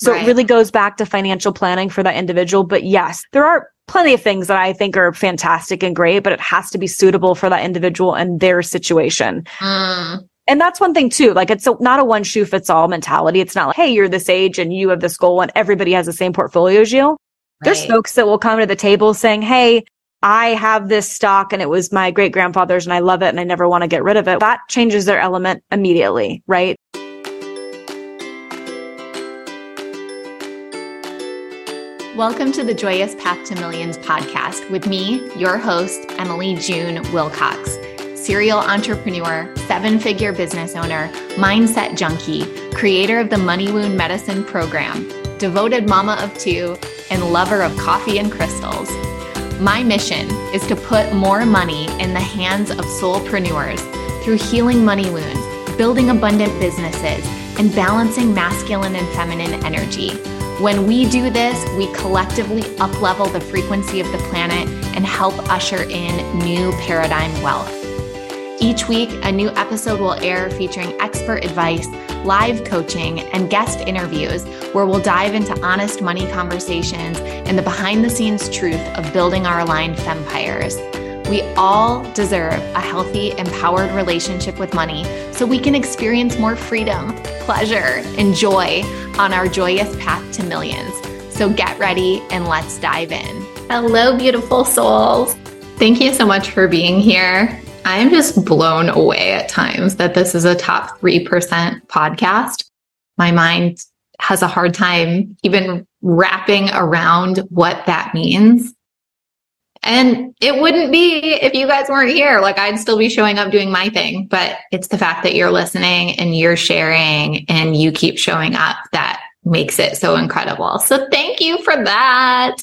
So right. it really goes back to financial planning for that individual. But yes, there are plenty of things that I think are fantastic and great, but it has to be suitable for that individual and their situation. Mm. And that's one thing too. Like it's a, not a one shoe fits all mentality. It's not like, hey, you're this age and you have this goal and everybody has the same portfolio as you. Right. There's folks that will come to the table saying, hey, I have this stock and it was my great grandfather's and I love it and I never want to get rid of it. That changes their element immediately, right? Welcome to the Joyous Path to Millions podcast with me, your host, Emily June Wilcox, serial entrepreneur, seven figure business owner, mindset junkie, creator of the Money Wound Medicine program, devoted mama of two, and lover of coffee and crystals. My mission is to put more money in the hands of soulpreneurs through healing money wounds, building abundant businesses, and balancing masculine and feminine energy when we do this, we collectively uplevel the frequency of the planet and help usher in new paradigm wealth. Each week, a new episode will air featuring expert advice, live coaching, and guest interviews where we'll dive into honest money conversations and the behind the scenes truth of building our aligned empires. We all deserve a healthy, empowered relationship with money so we can experience more freedom, pleasure, and joy on our joyous path to millions. So get ready and let's dive in. Hello, beautiful souls. Thank you so much for being here. I'm just blown away at times that this is a top 3% podcast. My mind has a hard time even wrapping around what that means. And it wouldn't be if you guys weren't here. Like I'd still be showing up doing my thing, but it's the fact that you're listening and you're sharing and you keep showing up that makes it so incredible. So thank you for that.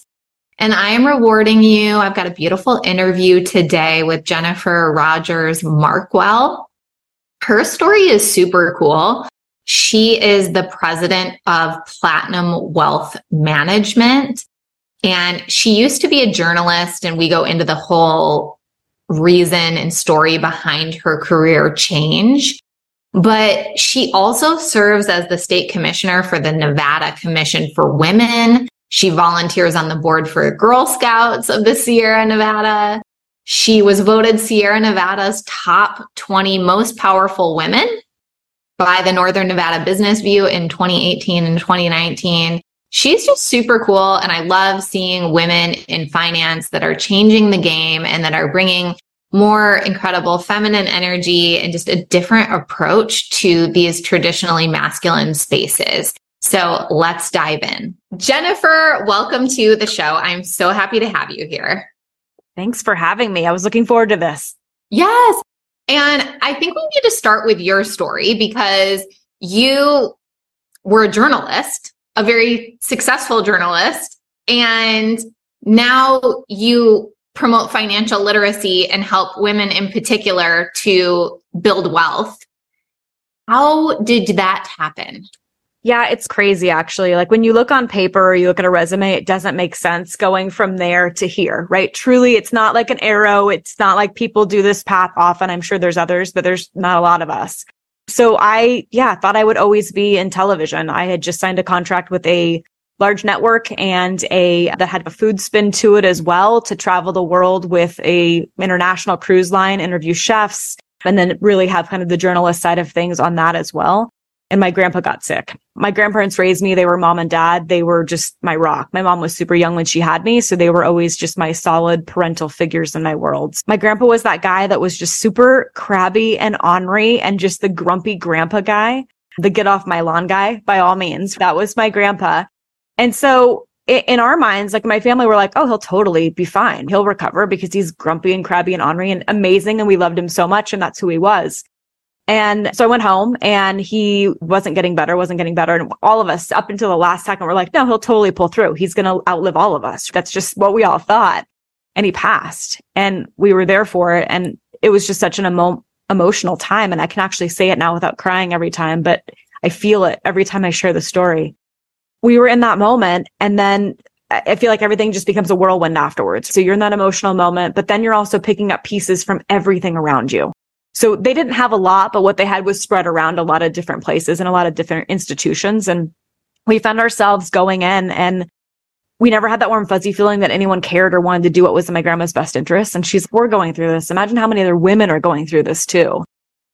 And I am rewarding you. I've got a beautiful interview today with Jennifer Rogers Markwell. Her story is super cool. She is the president of Platinum Wealth Management. And she used to be a journalist, and we go into the whole reason and story behind her career change. But she also serves as the state commissioner for the Nevada Commission for Women. She volunteers on the board for Girl Scouts of the Sierra Nevada. She was voted Sierra Nevada's top 20 most powerful women by the Northern Nevada Business View in 2018 and 2019 she's just super cool. And I love seeing women in finance that are changing the game and that are bringing more incredible feminine energy and just a different approach to these traditionally masculine spaces. So let's dive in. Jennifer, welcome to the show. I'm so happy to have you here. Thanks for having me. I was looking forward to this. Yes. And I think we need to start with your story because you were a journalist a very successful journalist and now you promote financial literacy and help women in particular to build wealth. How did that happen? Yeah, it's crazy actually. Like when you look on paper or you look at a resume, it doesn't make sense going from there to here, right? Truly, it's not like an arrow. It's not like people do this path often. I'm sure there's others, but there's not a lot of us. So I, yeah, thought I would always be in television. I had just signed a contract with a large network and a that had a food spin to it as well to travel the world with a international cruise line, interview chefs, and then really have kind of the journalist side of things on that as well and my grandpa got sick. My grandparents raised me. They were mom and dad. They were just my rock. My mom was super young when she had me. So they were always just my solid parental figures in my world. My grandpa was that guy that was just super crabby and ornery and just the grumpy grandpa guy, the get off my lawn guy by all means. That was my grandpa. And so in our minds, like my family were like, oh, he'll totally be fine. He'll recover because he's grumpy and crabby and ornery and amazing. And we loved him so much. And that's who he was. And so I went home and he wasn't getting better, wasn't getting better. And all of us up until the last second were like, no, he'll totally pull through. He's going to outlive all of us. That's just what we all thought. And he passed and we were there for it. And it was just such an emo- emotional time. And I can actually say it now without crying every time, but I feel it every time I share the story. We were in that moment and then I feel like everything just becomes a whirlwind afterwards. So you're in that emotional moment, but then you're also picking up pieces from everything around you. So they didn't have a lot, but what they had was spread around a lot of different places and a lot of different institutions. And we found ourselves going in and we never had that warm fuzzy feeling that anyone cared or wanted to do what was in my grandma's best interest. And she's, we're going through this. Imagine how many other women are going through this too.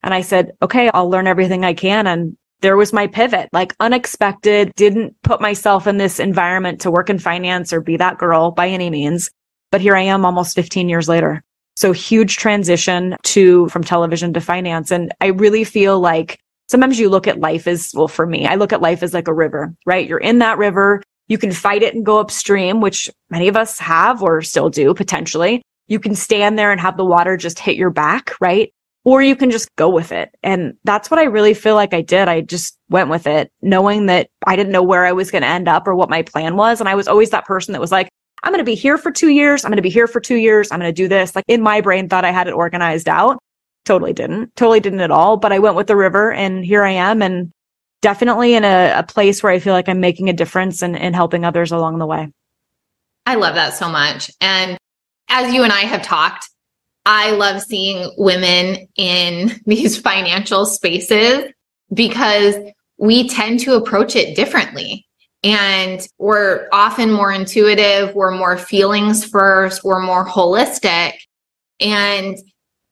And I said, okay, I'll learn everything I can. And there was my pivot, like unexpected, didn't put myself in this environment to work in finance or be that girl by any means. But here I am almost 15 years later. So huge transition to from television to finance. And I really feel like sometimes you look at life as, well, for me, I look at life as like a river, right? You're in that river. You can fight it and go upstream, which many of us have or still do potentially. You can stand there and have the water just hit your back, right? Or you can just go with it. And that's what I really feel like I did. I just went with it, knowing that I didn't know where I was going to end up or what my plan was. And I was always that person that was like, I'm going to be here for two years. I'm going to be here for two years. I'm going to do this. Like in my brain, thought I had it organized out. Totally didn't. Totally didn't at all. But I went with the river and here I am. And definitely in a, a place where I feel like I'm making a difference and, and helping others along the way. I love that so much. And as you and I have talked, I love seeing women in these financial spaces because we tend to approach it differently. And we're often more intuitive, we're more feelings first, we're more holistic. And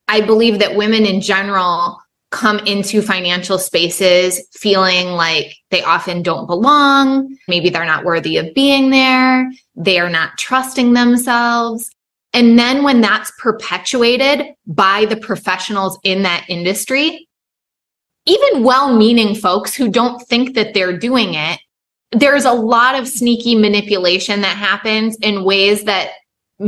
I believe that women in general come into financial spaces feeling like they often don't belong. Maybe they're not worthy of being there. They are not trusting themselves. And then when that's perpetuated by the professionals in that industry, even well meaning folks who don't think that they're doing it, there's a lot of sneaky manipulation that happens in ways that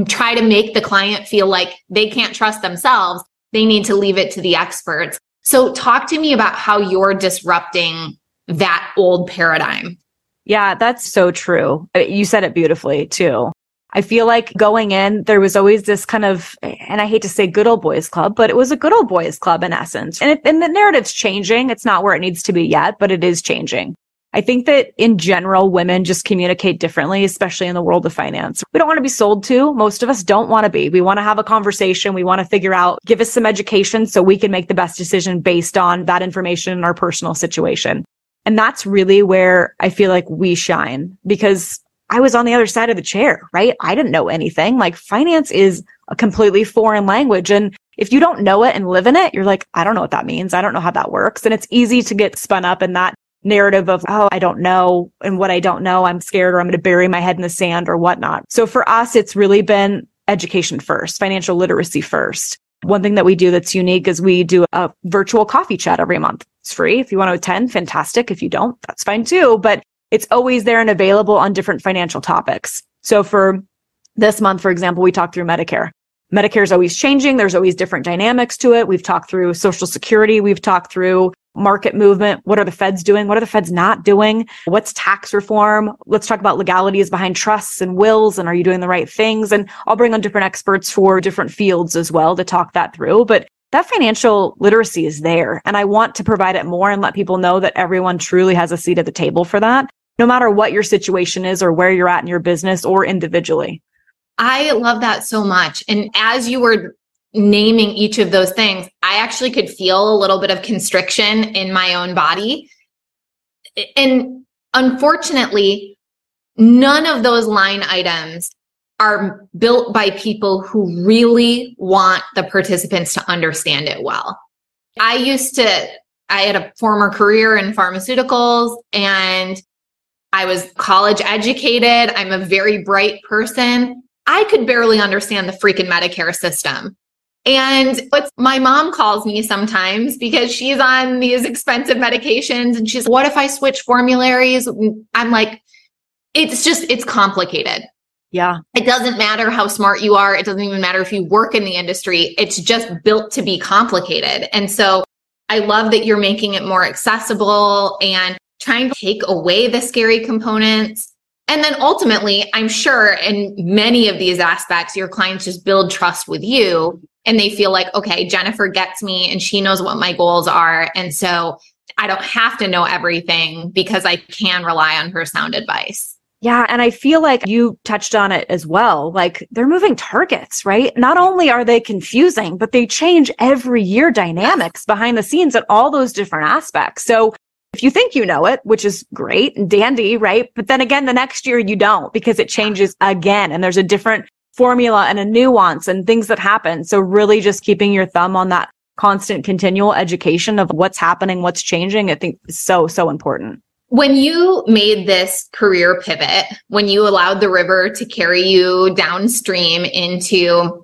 try to make the client feel like they can't trust themselves. They need to leave it to the experts. So talk to me about how you're disrupting that old paradigm. Yeah, that's so true. Uh, you said it beautifully too. I feel like going in, there was always this kind of, and I hate to say good old boys club, but it was a good old boys club in essence. And, it, and the narrative's changing. It's not where it needs to be yet, but it is changing. I think that in general, women just communicate differently, especially in the world of finance. We don't want to be sold to. Most of us don't want to be. We want to have a conversation. We want to figure out, give us some education so we can make the best decision based on that information in our personal situation. And that's really where I feel like we shine because I was on the other side of the chair, right? I didn't know anything. Like finance is a completely foreign language. And if you don't know it and live in it, you're like, I don't know what that means. I don't know how that works. And it's easy to get spun up in that narrative of, oh, I don't know. And what I don't know, I'm scared or I'm going to bury my head in the sand or whatnot. So for us, it's really been education first, financial literacy first. One thing that we do that's unique is we do a virtual coffee chat every month. It's free. If you want to attend, fantastic. If you don't, that's fine too. But it's always there and available on different financial topics. So for this month, for example, we talked through Medicare. Medicare is always changing. There's always different dynamics to it. We've talked through social security. We've talked through market movement. What are the feds doing? What are the feds not doing? What's tax reform? Let's talk about legalities behind trusts and wills. And are you doing the right things? And I'll bring on different experts for different fields as well to talk that through. But that financial literacy is there. And I want to provide it more and let people know that everyone truly has a seat at the table for that, no matter what your situation is or where you're at in your business or individually. I love that so much. And as you were naming each of those things, I actually could feel a little bit of constriction in my own body. And unfortunately, none of those line items are built by people who really want the participants to understand it well. I used to, I had a former career in pharmaceuticals and I was college educated. I'm a very bright person. I could barely understand the freaking Medicare system. And what's my mom calls me sometimes because she's on these expensive medications and she's, what if I switch formularies? I'm like, it's just, it's complicated. Yeah. It doesn't matter how smart you are. It doesn't even matter if you work in the industry. It's just built to be complicated. And so I love that you're making it more accessible and trying to take away the scary components. And then ultimately, I'm sure in many of these aspects, your clients just build trust with you and they feel like, okay, Jennifer gets me and she knows what my goals are. And so I don't have to know everything because I can rely on her sound advice. Yeah. And I feel like you touched on it as well. Like they're moving targets, right? Not only are they confusing, but they change every year dynamics behind the scenes at all those different aspects. So if you think you know it, which is great and dandy, right? But then again, the next year you don't because it changes again and there's a different formula and a nuance and things that happen. So really just keeping your thumb on that constant continual education of what's happening, what's changing, I think is so, so important. When you made this career pivot, when you allowed the river to carry you downstream into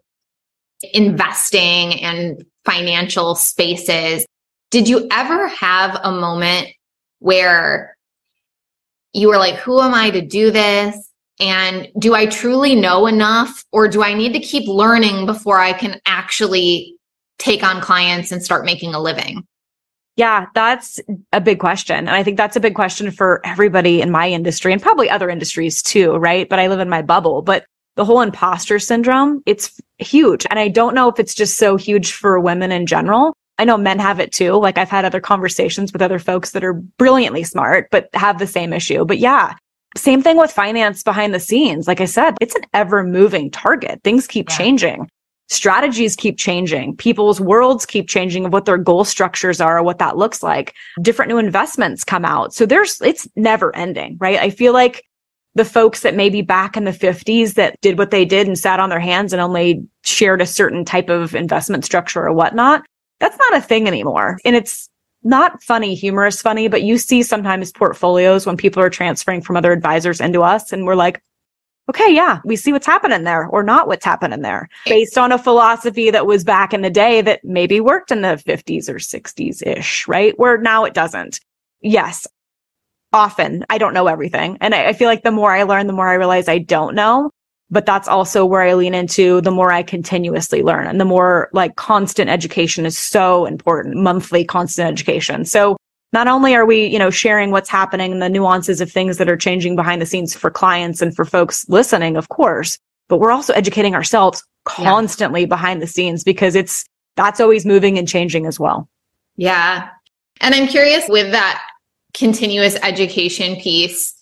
investing and financial spaces, did you ever have a moment where you were like, who am I to do this? And do I truly know enough or do I need to keep learning before I can actually take on clients and start making a living? Yeah, that's a big question. And I think that's a big question for everybody in my industry and probably other industries too, right? But I live in my bubble. But the whole imposter syndrome, it's huge. And I don't know if it's just so huge for women in general. I know men have it too. Like I've had other conversations with other folks that are brilliantly smart, but have the same issue. But yeah, same thing with finance behind the scenes. Like I said, it's an ever moving target. Things keep yeah. changing strategies keep changing. People's worlds keep changing of what their goal structures are, what that looks like. Different new investments come out. So there's, it's never ending, right? I feel like the folks that maybe back in the 50s that did what they did and sat on their hands and only shared a certain type of investment structure or whatnot, that's not a thing anymore. And it's not funny, humorous funny, but you see sometimes portfolios when people are transferring from other advisors into us and we're like, okay, yeah, we see what's happening there or not what's happening there based on a philosophy that was back in the day that maybe worked in the 50s or 60s ish, right? Where now it doesn't. Yes. Often I don't know everything. And I, I feel like the more I learn, the more I realize I don't know. But that's also where I lean into the more I continuously learn and the more like constant education is so important, monthly constant education. So not only are we, you know, sharing what's happening and the nuances of things that are changing behind the scenes for clients and for folks listening, of course, but we're also educating ourselves constantly yeah. behind the scenes because it's, that's always moving and changing as well. Yeah. And I'm curious with that continuous education piece,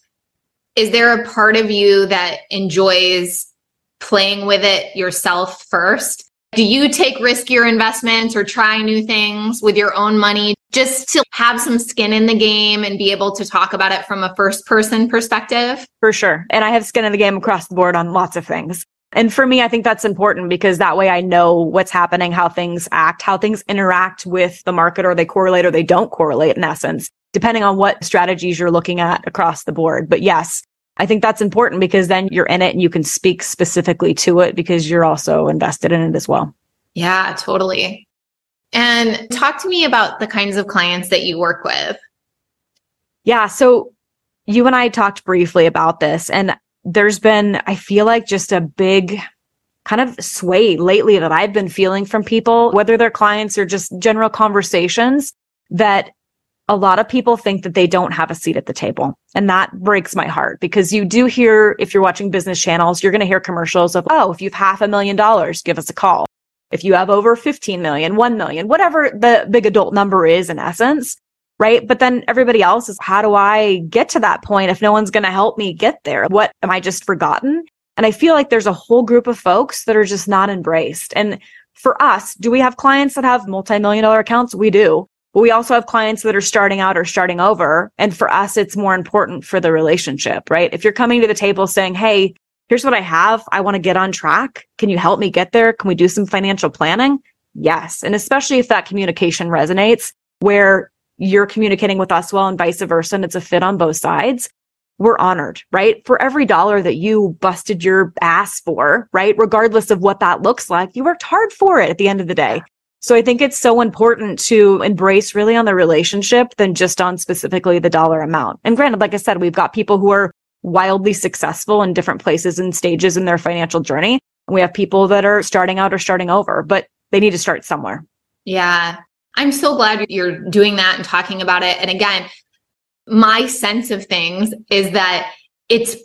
is there a part of you that enjoys playing with it yourself first? Do you take riskier investments or try new things with your own money just to have some skin in the game and be able to talk about it from a first person perspective? For sure. And I have skin in the game across the board on lots of things. And for me, I think that's important because that way I know what's happening, how things act, how things interact with the market or they correlate or they don't correlate in essence, depending on what strategies you're looking at across the board. But yes, I think that's important because then you're in it and you can speak specifically to it because you're also invested in it as well. Yeah, totally. And talk to me about the kinds of clients that you work with. Yeah. So you and I talked briefly about this, and there's been, I feel like, just a big kind of sway lately that I've been feeling from people, whether they're clients or just general conversations, that a lot of people think that they don't have a seat at the table. And that breaks my heart because you do hear, if you're watching business channels, you're going to hear commercials of, oh, if you've half a million dollars, give us a call. If you have over 15 million, 1 million, whatever the big adult number is in essence, right? But then everybody else is, how do I get to that point if no one's going to help me get there? What am I just forgotten? And I feel like there's a whole group of folks that are just not embraced. And for us, do we have clients that have multi-million dollar accounts? We do. But we also have clients that are starting out or starting over. And for us, it's more important for the relationship, right? If you're coming to the table saying, Hey, here's what I have. I want to get on track. Can you help me get there? Can we do some financial planning? Yes. And especially if that communication resonates where you're communicating with us well and vice versa, and it's a fit on both sides. We're honored, right? For every dollar that you busted your ass for, right? Regardless of what that looks like, you worked hard for it at the end of the day. So I think it's so important to embrace really on the relationship than just on specifically the dollar amount. And granted, like I said, we've got people who are wildly successful in different places and stages in their financial journey. We have people that are starting out or starting over, but they need to start somewhere. Yeah. I'm so glad you're doing that and talking about it. And again, my sense of things is that it's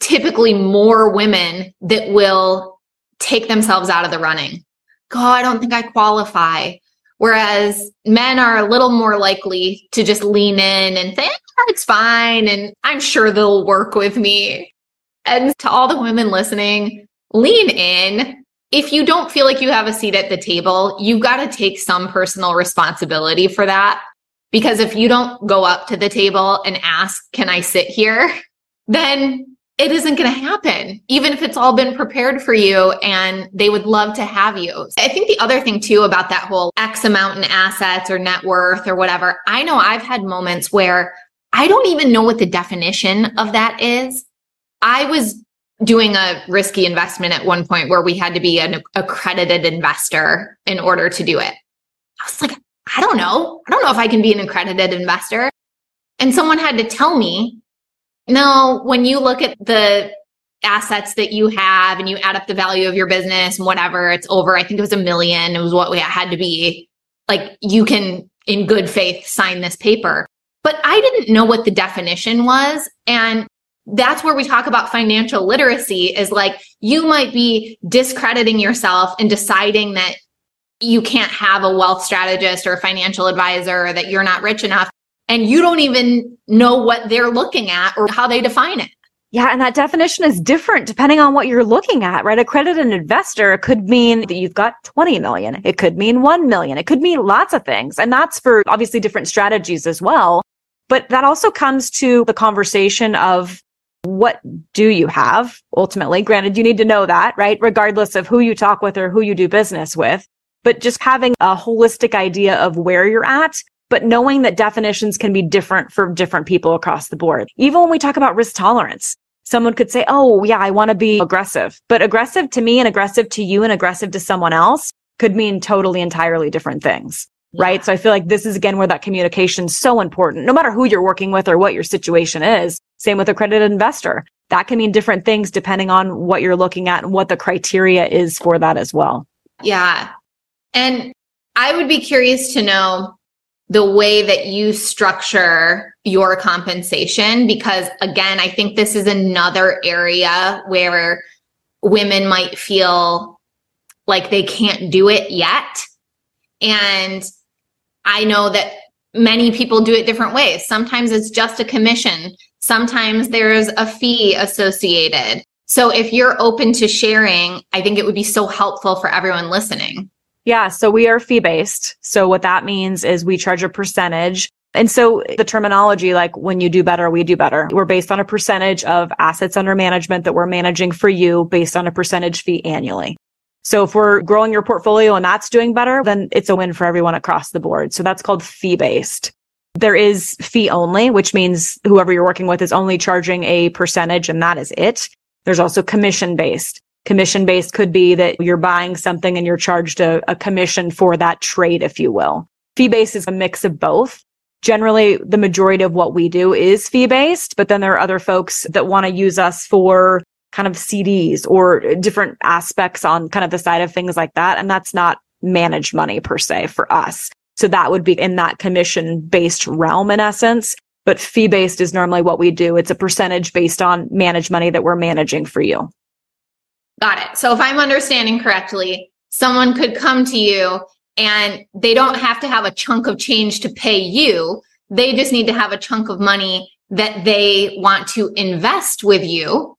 typically more women that will take themselves out of the running. God, I don't think I qualify. Whereas men are a little more likely to just lean in and oh, it's fine. And I'm sure they'll work with me. And to all the women listening, lean in. If you don't feel like you have a seat at the table, you've got to take some personal responsibility for that. Because if you don't go up to the table and ask, can I sit here? Then it isn't going to happen, even if it's all been prepared for you and they would love to have you. I think the other thing too about that whole X amount in assets or net worth or whatever, I know I've had moments where I don't even know what the definition of that is. I was doing a risky investment at one point where we had to be an accredited investor in order to do it. I was like, I don't know. I don't know if I can be an accredited investor. And someone had to tell me, no, when you look at the assets that you have and you add up the value of your business and whatever, it's over, I think it was a million. It was what we had to be. Like you can, in good faith, sign this paper. But I didn't know what the definition was. And that's where we talk about financial literacy is like you might be discrediting yourself and deciding that you can't have a wealth strategist or a financial advisor or that you're not rich enough and you don't even know what they're looking at or how they define it. Yeah, and that definition is different depending on what you're looking at, right? Accredited investor could mean that you've got 20 million. It could mean 1 million. It could mean lots of things. And that's for obviously different strategies as well. But that also comes to the conversation of what do you have ultimately? Granted, you need to know that, right? Regardless of who you talk with or who you do business with, but just having a holistic idea of where you're at but knowing that definitions can be different for different people across the board. Even when we talk about risk tolerance, someone could say, Oh, yeah, I want to be aggressive, but aggressive to me and aggressive to you and aggressive to someone else could mean totally entirely different things. Yeah. Right. So I feel like this is again where that communication is so important, no matter who you're working with or what your situation is. Same with accredited investor. That can mean different things depending on what you're looking at and what the criteria is for that as well. Yeah. And I would be curious to know the way that you structure your compensation because again i think this is another area where women might feel like they can't do it yet and i know that many people do it different ways sometimes it's just a commission sometimes there's a fee associated so if you're open to sharing i think it would be so helpful for everyone listening yeah. So we are fee based. So what that means is we charge a percentage. And so the terminology, like when you do better, we do better. We're based on a percentage of assets under management that we're managing for you based on a percentage fee annually. So if we're growing your portfolio and that's doing better, then it's a win for everyone across the board. So that's called fee based. There is fee only, which means whoever you're working with is only charging a percentage and that is it. There's also commission based. Commission based could be that you're buying something and you're charged a, a commission for that trade, if you will. Fee based is a mix of both. Generally, the majority of what we do is fee based, but then there are other folks that want to use us for kind of CDs or different aspects on kind of the side of things like that. And that's not managed money per se for us. So that would be in that commission based realm in essence. But fee based is normally what we do. It's a percentage based on managed money that we're managing for you. Got it. So if I'm understanding correctly, someone could come to you and they don't have to have a chunk of change to pay you. They just need to have a chunk of money that they want to invest with you.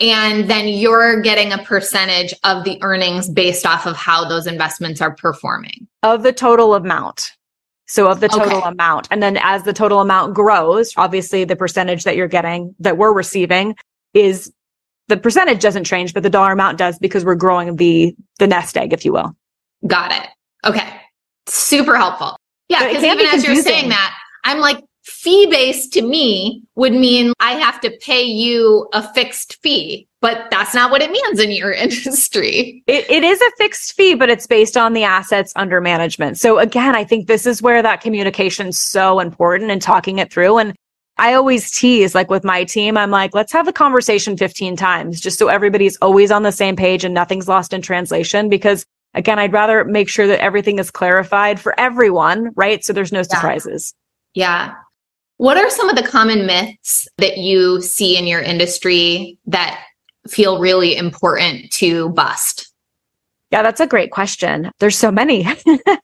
And then you're getting a percentage of the earnings based off of how those investments are performing. Of the total amount. So of the total okay. amount. And then as the total amount grows, obviously the percentage that you're getting that we're receiving is the percentage doesn't change, but the dollar amount does because we're growing the the nest egg, if you will. Got it. Okay. Super helpful. Yeah, because even be as you're saying that, I'm like, fee based to me would mean I have to pay you a fixed fee, but that's not what it means in your industry. It, it is a fixed fee, but it's based on the assets under management. So again, I think this is where that communication is so important and talking it through. And I always tease like with my team, I'm like, let's have a conversation 15 times just so everybody's always on the same page and nothing's lost in translation. Because again, I'd rather make sure that everything is clarified for everyone, right? So there's no surprises. Yeah. yeah. What are some of the common myths that you see in your industry that feel really important to bust? Yeah, that's a great question. There's so many.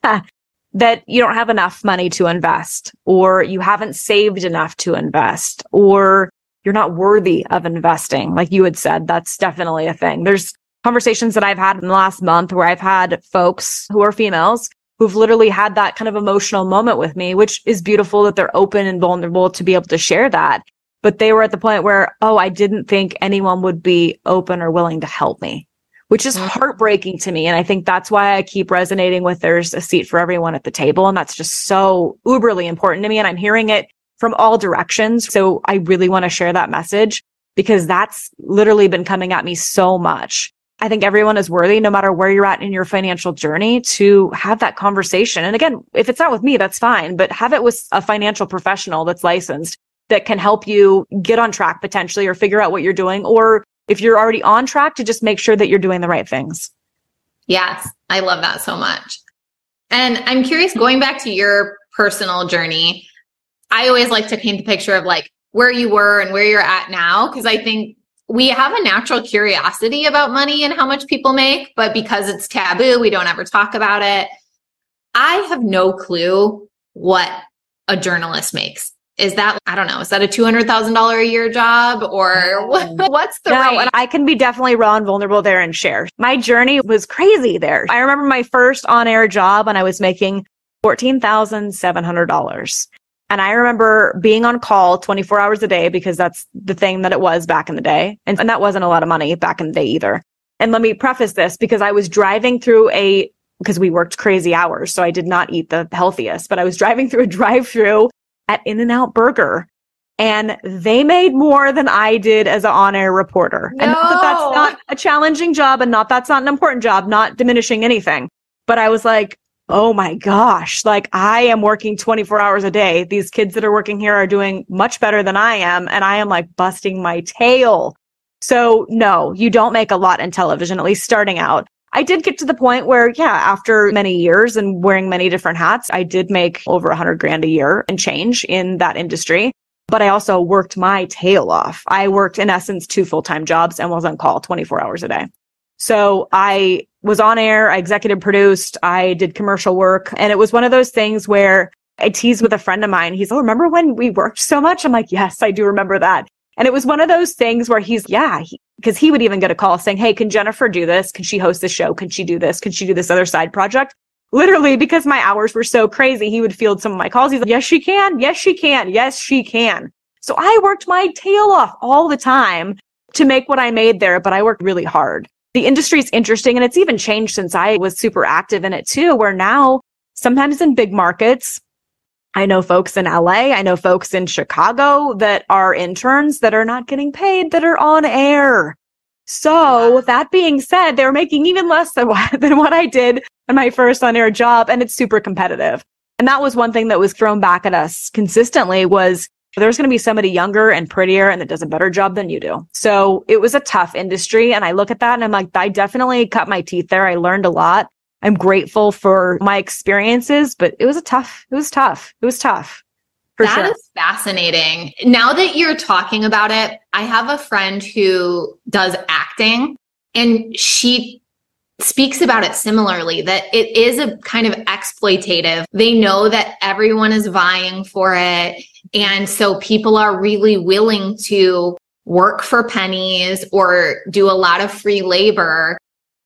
that you don't have enough money to invest or you haven't saved enough to invest or you're not worthy of investing. Like you had said, that's definitely a thing. There's conversations that I've had in the last month where I've had folks who are females who've literally had that kind of emotional moment with me, which is beautiful that they're open and vulnerable to be able to share that. But they were at the point where, oh, I didn't think anyone would be open or willing to help me, which is mm-hmm. heartbreaking to me. And I think that's why I keep resonating with there's a seat for everyone at the table. And that's just so uberly important to me. And I'm hearing it from all directions. So I really want to share that message because that's literally been coming at me so much. I think everyone is worthy, no matter where you're at in your financial journey, to have that conversation. And again, if it's not with me, that's fine, but have it with a financial professional that's licensed that can help you get on track potentially or figure out what you're doing. Or if you're already on track, to just make sure that you're doing the right things. Yes, I love that so much. And I'm curious, going back to your personal journey, I always like to paint the picture of like where you were and where you're at now, because I think we have a natural curiosity about money and how much people make, but because it's taboo, we don't ever talk about it. I have no clue what a journalist makes. Is that, I don't know, is that a $200,000 a year job or what, what's the no, I can be definitely raw and vulnerable there and share. My journey was crazy there. I remember my first on air job and I was making $14,700. And I remember being on call 24 hours a day because that's the thing that it was back in the day. And, and that wasn't a lot of money back in the day either. And let me preface this because I was driving through a, because we worked crazy hours. So I did not eat the healthiest, but I was driving through a drive through at In-N-Out Burger and they made more than I did as an on-air reporter. No. And not that that's not a challenging job and not that's not an important job, not diminishing anything. But I was like, oh my gosh, like I am working 24 hours a day. These kids that are working here are doing much better than I am. And I am like busting my tail. So no, you don't make a lot in television, at least starting out. I did get to the point where, yeah, after many years and wearing many different hats, I did make over a hundred grand a year and change in that industry. But I also worked my tail off. I worked in essence two full-time jobs and was on call 24 hours a day. So I was on air, I executive produced, I did commercial work. And it was one of those things where I teased with a friend of mine. He's, Oh, remember when we worked so much? I'm like, Yes, I do remember that. And it was one of those things where he's, yeah, because he, he, would even get a call saying, Hey, can Jennifer do this? Can she host the show? Can she do this? Can she do this other side project? Literally, because my hours were so crazy, he would field some of my calls. He's like, Yes, she can. Yes, she can. Yes, she can. So I worked my tail off all the time to make what I made there, but I worked really hard the industry is interesting and it's even changed since I was super active in it too, where now sometimes in big markets, I know folks in LA, I know folks in Chicago that are interns that are not getting paid, that are on air. So that being said, they're making even less than what, than what I did in my first on air job. And it's super competitive. And that was one thing that was thrown back at us consistently was there's going to be somebody younger and prettier and that does a better job than you do. So it was a tough industry. And I look at that and I'm like, I definitely cut my teeth there. I learned a lot. I'm grateful for my experiences, but it was a tough, it was tough. It was tough. That sure. is fascinating. Now that you're talking about it, I have a friend who does acting and she speaks about it similarly that it is a kind of exploitative. They know that everyone is vying for it. And so people are really willing to work for pennies or do a lot of free labor.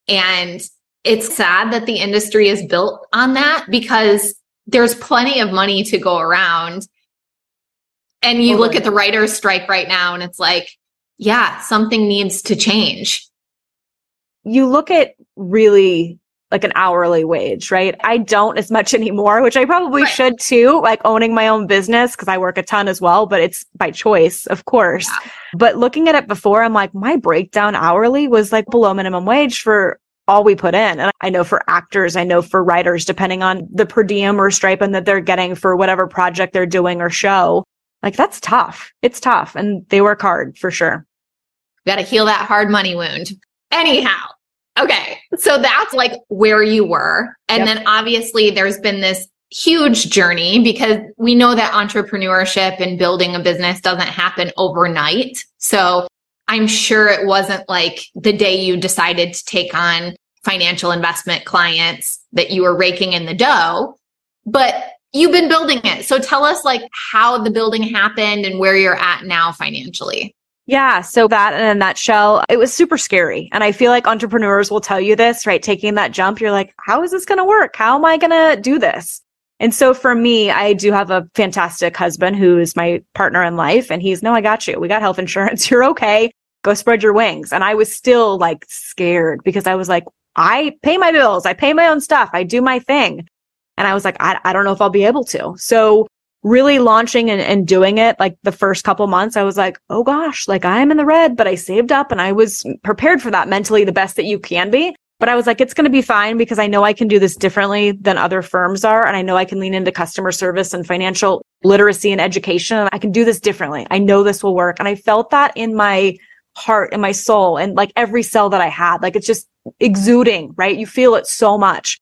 And it's sad that the industry is built on that because there's plenty of money to go around. And you look at the writer's strike right now and it's like, yeah, something needs to change. You look at really like an hourly wage, right? I don't as much anymore, which I probably right. should too, like owning my own business because I work a ton as well, but it's by choice, of course. Yeah. But looking at it before, I'm like, my breakdown hourly was like below minimum wage for all we put in. And I know for actors, I know for writers, depending on the per diem or stipend that they're getting for whatever project they're doing or show, like that's tough. It's tough and they work hard for sure. Got to heal that hard money wound. Anyhow, Okay. So that's like where you were. And yep. then obviously there's been this huge journey because we know that entrepreneurship and building a business doesn't happen overnight. So I'm sure it wasn't like the day you decided to take on financial investment clients that you were raking in the dough, but you've been building it. So tell us like how the building happened and where you're at now financially. Yeah. So that in a nutshell, it was super scary. And I feel like entrepreneurs will tell you this, right? Taking that jump, you're like, how is this going to work? How am I going to do this? And so for me, I do have a fantastic husband who is my partner in life. And he's, no, I got you. We got health insurance. You're okay. Go spread your wings. And I was still like scared because I was like, I pay my bills. I pay my own stuff. I do my thing. And I was like, I, I don't know if I'll be able to. So really launching and, and doing it like the first couple months, I was like, oh gosh, like I'm in the red, but I saved up and I was prepared for that mentally the best that you can be. But I was like, it's going to be fine because I know I can do this differently than other firms are. And I know I can lean into customer service and financial literacy and education. And I can do this differently. I know this will work. And I felt that in my heart and my soul and like every cell that I had. Like it's just exuding, right? You feel it so much.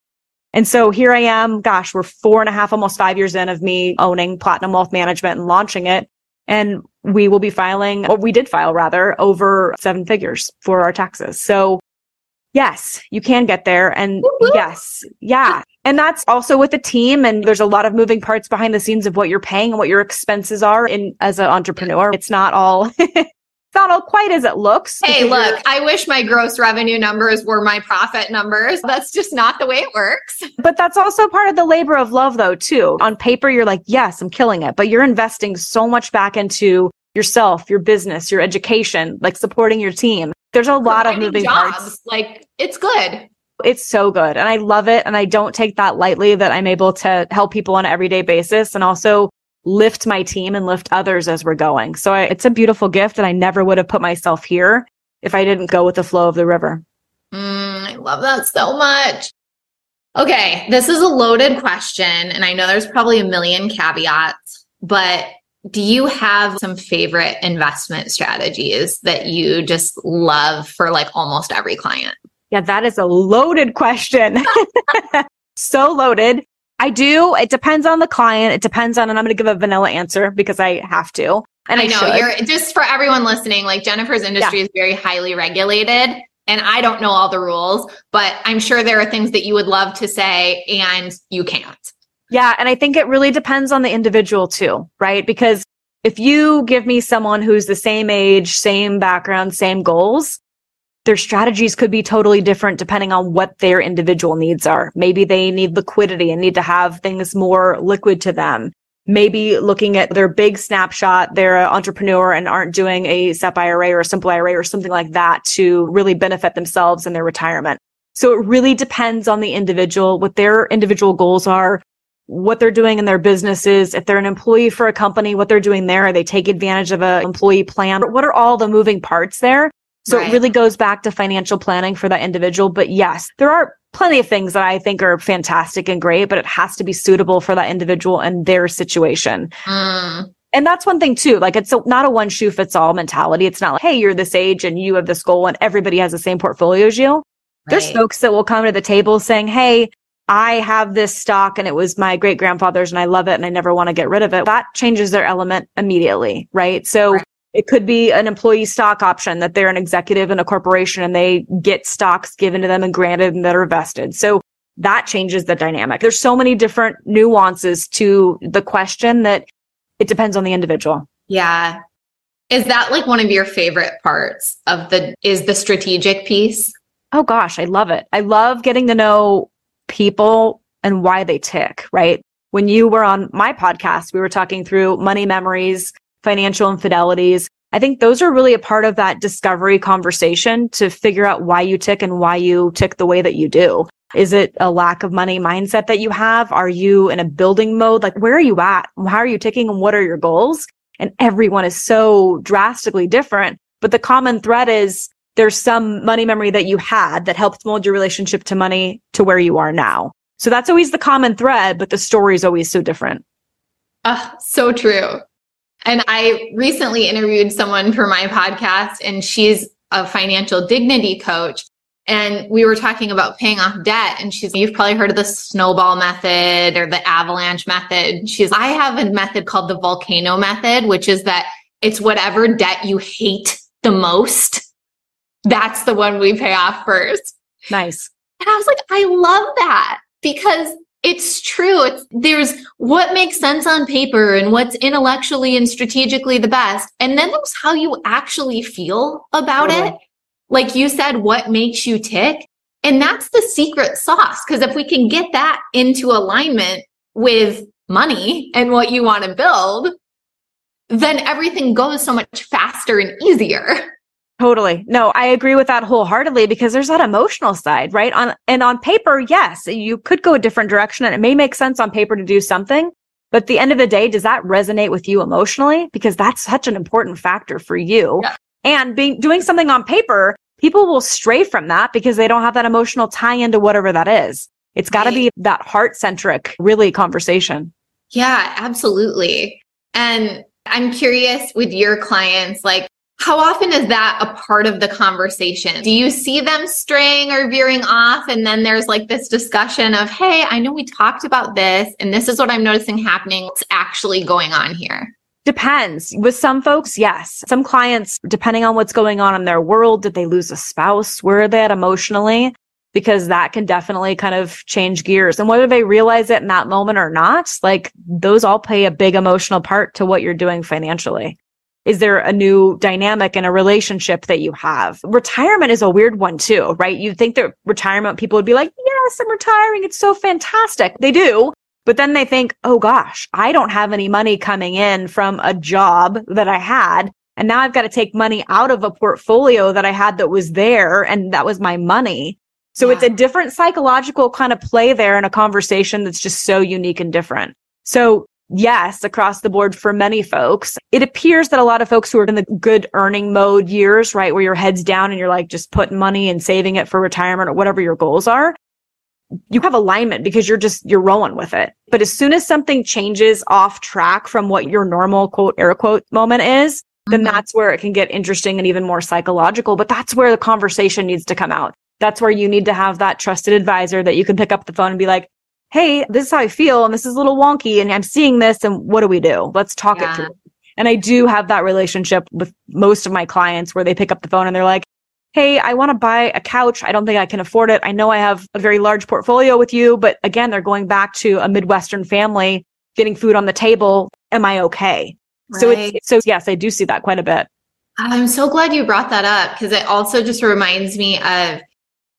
And so here I am. Gosh, we're four and a half, almost five years in of me owning Platinum Wealth Management and launching it. And we will be filing, or we did file rather, over seven figures for our taxes. So yes, you can get there. And yes, yeah. And that's also with the team. And there's a lot of moving parts behind the scenes of what you're paying and what your expenses are in as an entrepreneur. It's not all it's not all quite as it looks. Hey, look, I wish my gross revenue numbers were my profit numbers. That's just not the way it works. But that's also part of the labor of love, though, too. On paper, you're like, yes, I'm killing it, but you're investing so much back into yourself, your business, your education, like supporting your team. There's a lot of moving jobs. parts. Like, it's good. It's so good. And I love it. And I don't take that lightly that I'm able to help people on an everyday basis and also lift my team and lift others as we're going. So I, it's a beautiful gift and I never would have put myself here if I didn't go with the flow of the river. Mm, I love that so much. Okay, this is a loaded question and I know there's probably a million caveats, but do you have some favorite investment strategies that you just love for like almost every client? Yeah, that is a loaded question. so loaded. I do. It depends on the client. It depends on, and I'm going to give a vanilla answer because I have to. And I, I know you're just for everyone listening, like Jennifer's industry yeah. is very highly regulated and I don't know all the rules, but I'm sure there are things that you would love to say and you can't. Yeah. And I think it really depends on the individual too, right? Because if you give me someone who's the same age, same background, same goals, their strategies could be totally different depending on what their individual needs are. Maybe they need liquidity and need to have things more liquid to them. Maybe looking at their big snapshot, they're an entrepreneur and aren't doing a SEP IRA or a simple IRA or something like that to really benefit themselves in their retirement. So it really depends on the individual, what their individual goals are, what they're doing in their businesses. If they're an employee for a company, what they're doing there, they take advantage of an employee plan. What are all the moving parts there? So right. it really goes back to financial planning for that individual. But yes, there are plenty of things that I think are fantastic and great, but it has to be suitable for that individual and their situation. Mm. And that's one thing too. Like it's a, not a one shoe fits all mentality. It's not like, Hey, you're this age and you have this goal and everybody has the same portfolio as you. Right. There's folks that will come to the table saying, Hey, I have this stock and it was my great grandfather's and I love it and I never want to get rid of it. That changes their element immediately. Right. So right. It could be an employee stock option that they're an executive in a corporation and they get stocks given to them and granted and that are vested. So that changes the dynamic. There's so many different nuances to the question that it depends on the individual. Yeah. Is that like one of your favorite parts of the is the strategic piece? Oh gosh, I love it. I love getting to know people and why they tick, right? When you were on my podcast, we were talking through money memories financial infidelities. I think those are really a part of that discovery conversation to figure out why you tick and why you tick the way that you do. Is it a lack of money mindset that you have? Are you in a building mode? Like, where are you at? How are you ticking and what are your goals? And everyone is so drastically different. But the common thread is there's some money memory that you had that helped mold your relationship to money to where you are now. So that's always the common thread, but the story is always so different. Ah, so true. And I recently interviewed someone for my podcast, and she's a financial dignity coach. And we were talking about paying off debt. And she's, you've probably heard of the snowball method or the avalanche method. She's, I have a method called the volcano method, which is that it's whatever debt you hate the most. That's the one we pay off first. Nice. And I was like, I love that because it's true. It's, there's what makes sense on paper and what's intellectually and strategically the best. And then there's how you actually feel about it. Like you said, what makes you tick. And that's the secret sauce. Cause if we can get that into alignment with money and what you want to build, then everything goes so much faster and easier. Totally. No, I agree with that wholeheartedly because there's that emotional side, right? On and on paper, yes, you could go a different direction and it may make sense on paper to do something. But at the end of the day, does that resonate with you emotionally? Because that's such an important factor for you. Yeah. And being doing something on paper, people will stray from that because they don't have that emotional tie into whatever that is. It's got to be that heart centric, really conversation. Yeah, absolutely. And I'm curious with your clients, like how often is that a part of the conversation? Do you see them straying or veering off? And then there's like this discussion of, hey, I know we talked about this and this is what I'm noticing happening. What's actually going on here? Depends. With some folks, yes. Some clients, depending on what's going on in their world, did they lose a spouse? Where are they at emotionally? Because that can definitely kind of change gears. And whether they realize it in that moment or not, like those all play a big emotional part to what you're doing financially. Is there a new dynamic in a relationship that you have? Retirement is a weird one too, right? You'd think that retirement people would be like, yes, I'm retiring. It's so fantastic. They do. But then they think, oh gosh, I don't have any money coming in from a job that I had. And now I've got to take money out of a portfolio that I had that was there and that was my money. So yeah. it's a different psychological kind of play there in a conversation that's just so unique and different. So yes, across the board for many folks. It appears that a lot of folks who are in the good earning mode years, right, where your head's down and you're like just putting money and saving it for retirement or whatever your goals are, you have alignment because you're just, you're rolling with it. But as soon as something changes off track from what your normal quote, air quote moment is, then mm-hmm. that's where it can get interesting and even more psychological. But that's where the conversation needs to come out. That's where you need to have that trusted advisor that you can pick up the phone and be like, hey, this is how I feel and this is a little wonky and I'm seeing this and what do we do? Let's talk yeah. it through. And I do have that relationship with most of my clients where they pick up the phone and they're like, Hey, I want to buy a couch. I don't think I can afford it. I know I have a very large portfolio with you, but again, they're going back to a Midwestern family, getting food on the table. Am I okay? Right. So it's, so yes, I do see that quite a bit. I'm so glad you brought that up because it also just reminds me of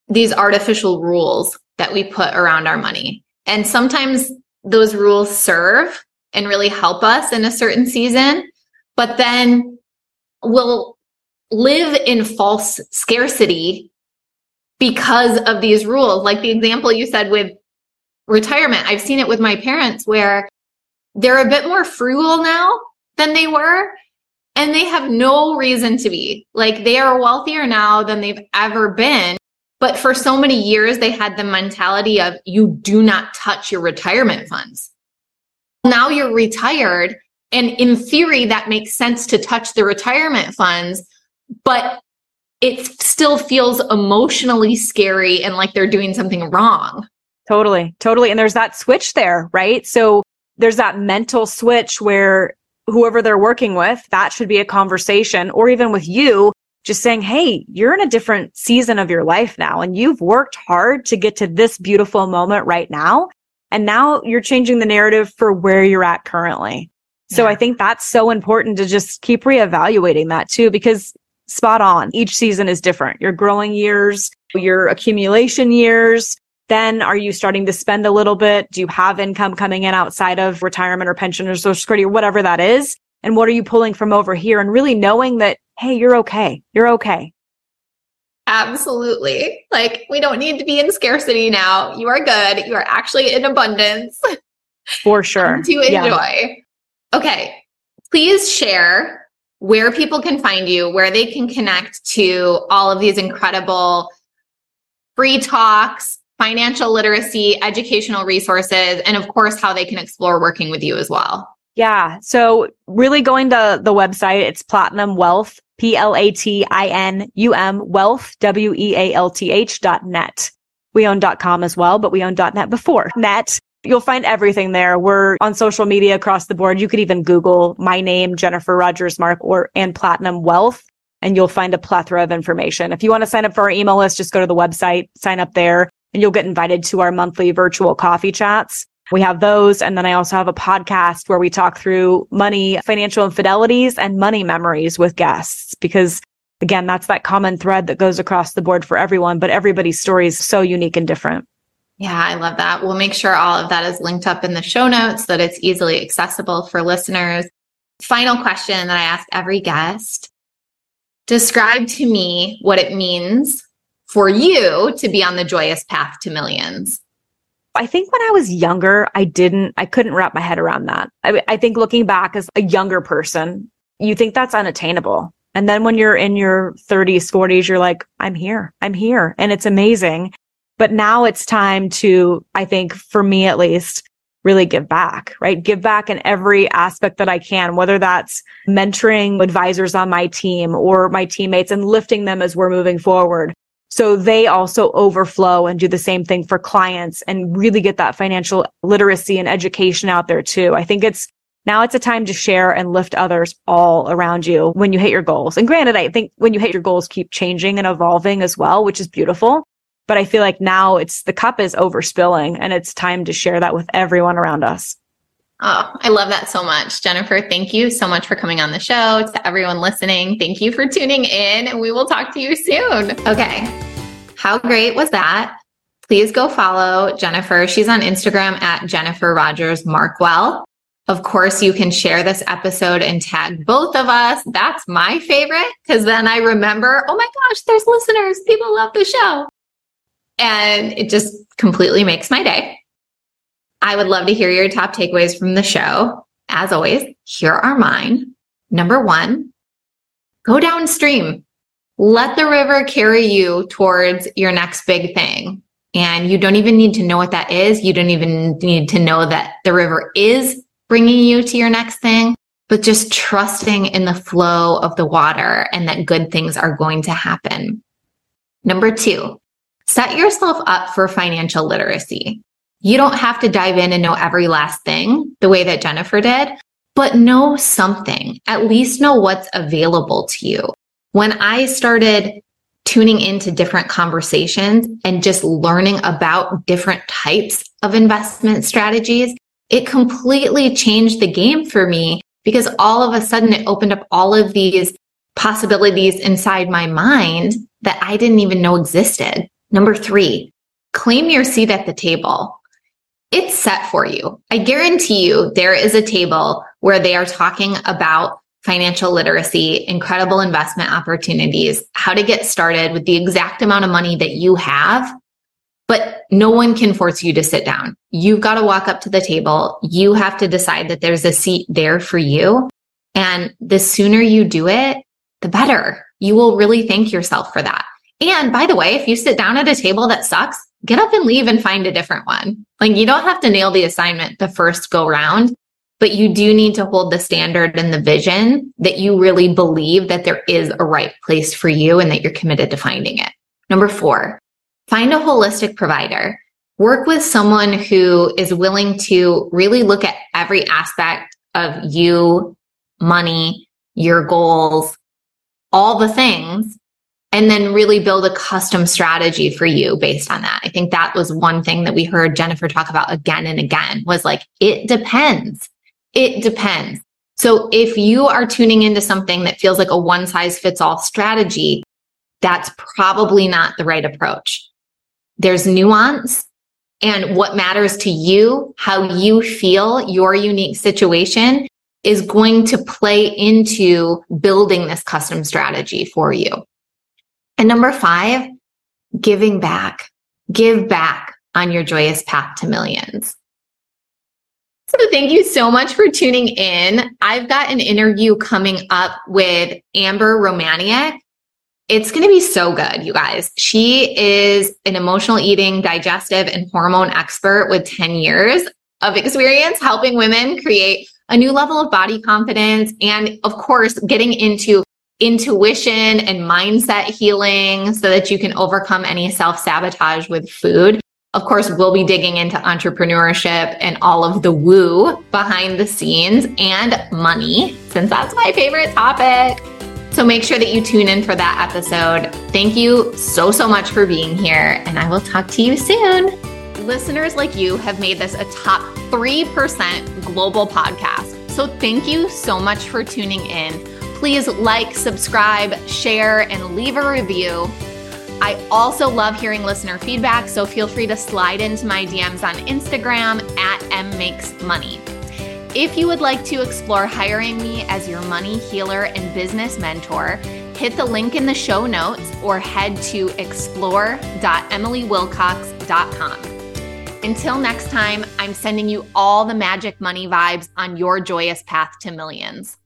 these artificial rules that we put around our money. And sometimes those rules serve and really help us in a certain season, but then we'll live in false scarcity because of these rules. Like the example you said with retirement, I've seen it with my parents where they're a bit more frugal now than they were. And they have no reason to be like they are wealthier now than they've ever been but for so many years, they had the mentality of you do not touch your retirement funds. Now you're retired. And in theory, that makes sense to touch the retirement funds, but it still feels emotionally scary and like they're doing something wrong. Totally. Totally. And there's that switch there, right? So there's that mental switch where whoever they're working with, that should be a conversation or even with you just saying, Hey, you're in a different season of your life now and you've worked hard to get to this beautiful moment right now. And now you're changing the narrative for where you're at currently. So yeah. I think that's so important to just keep reevaluating that too, because spot on. Each season is different. Your growing years, your accumulation years. Then are you starting to spend a little bit? Do you have income coming in outside of retirement or pension or social security or whatever that is? And what are you pulling from over here? And really knowing that hey, you're okay. You're okay. Absolutely. Like, we don't need to be in scarcity now. You are good. You are actually in abundance. For sure. to enjoy. Yeah. Okay. Please share where people can find you, where they can connect to all of these incredible free talks, financial literacy, educational resources, and of course, how they can explore working with you as well. Yeah. So really going to the website, it's platinum wealth P L A T I N U M wealth, W E A L T H dot net. We own dot com as well, but we own dot net before net. You'll find everything there. We're on social media across the board. You could even Google my name, Jennifer Rogers Markwell and Platinum Wealth, and you'll find a plethora of information. If you want to sign up for our email list, just go to the website, sign up there. and you'll get invited to our monthly virtual coffee chats. We have those. And then I also have a podcast where we talk through money, financial infidelities and money memories with guests because again, that's that common thread that goes across the board for everyone, but everybody's story is so unique and different. Yeah, I love that. We'll make sure all of that is linked up in the show notes so that it's easily accessible for listeners. Final question that I ask every guest Describe to me what it means for you to be on the joyous path to millions. I think when I was younger, I didn't, I couldn't wrap my head around that. I, I think looking back as a younger person, you think that's unattainable. And then when you're in your 30s, 40s, you're like, I'm here, I'm here. And it's amazing. But now it's time to, I think for me at least, really give back, right? Give back in every aspect that I can, whether that's mentoring advisors on my team or my teammates and lifting them as we're moving forward. So they also overflow and do the same thing for clients and really get that financial literacy and education out there too. I think it's now it's a time to share and lift others all around you when you hit your goals. And granted, I think when you hit your goals keep changing and evolving as well, which is beautiful. But I feel like now it's the cup is overspilling and it's time to share that with everyone around us. Oh, I love that so much. Jennifer, thank you so much for coming on the show. To everyone listening, thank you for tuning in and we will talk to you soon. Okay. How great was that? Please go follow Jennifer. She's on Instagram at Jennifer Rogers Markwell. Of course, you can share this episode and tag both of us. That's my favorite because then I remember, oh my gosh, there's listeners. People love the show. And it just completely makes my day. I would love to hear your top takeaways from the show. As always, here are mine. Number one, go downstream. Let the river carry you towards your next big thing. And you don't even need to know what that is. You don't even need to know that the river is bringing you to your next thing, but just trusting in the flow of the water and that good things are going to happen. Number two, set yourself up for financial literacy. You don't have to dive in and know every last thing the way that Jennifer did, but know something, at least know what's available to you. When I started tuning into different conversations and just learning about different types of investment strategies, it completely changed the game for me because all of a sudden it opened up all of these possibilities inside my mind that I didn't even know existed. Number three, claim your seat at the table it's set for you. I guarantee you there is a table where they are talking about financial literacy, incredible investment opportunities, how to get started with the exact amount of money that you have. But no one can force you to sit down. You've got to walk up to the table. You have to decide that there's a seat there for you. And the sooner you do it, the better. You will really thank yourself for that. And by the way, if you sit down at a table that sucks, get up and leave and find a different one. Like you don't have to nail the assignment the first go round, but you do need to hold the standard and the vision that you really believe that there is a right place for you and that you're committed to finding it. Number four, find a holistic provider. Work with someone who is willing to really look at every aspect of you, money, your goals, all the things and then really build a custom strategy for you based on that. I think that was one thing that we heard Jennifer talk about again and again was like, it depends. It depends. So if you are tuning into something that feels like a one size fits all strategy, that's probably not the right approach. There's nuance and what matters to you, how you feel your unique situation is going to play into building this custom strategy for you. And number five, giving back. Give back on your joyous path to millions. So thank you so much for tuning in. I've got an interview coming up with Amber Romaniuk. It's going to be so good, you guys. She is an emotional eating, digestive, and hormone expert with 10 years of experience helping women create a new level of body confidence and, of course, getting into intuition and mindset healing so that you can overcome any self sabotage with food. Of course, we'll be digging into entrepreneurship and all of the woo behind the scenes and money, since that's my favorite topic. So make sure that you tune in for that episode. Thank you so, so much for being here, and I will talk to you soon. Listeners like you have made this a top 3% global podcast. So thank you so much for tuning in. Please like, subscribe, share, and leave a review. I also love hearing listener feedback, so feel free to slide into my DMs on Instagram at em.makes.money. If you would like to explore hiring me as your money healer and business mentor, hit the link in the show notes or head to explore.emilywilcox.com. Until next time, I'm sending you all the magic money vibes on your joyous path to millions.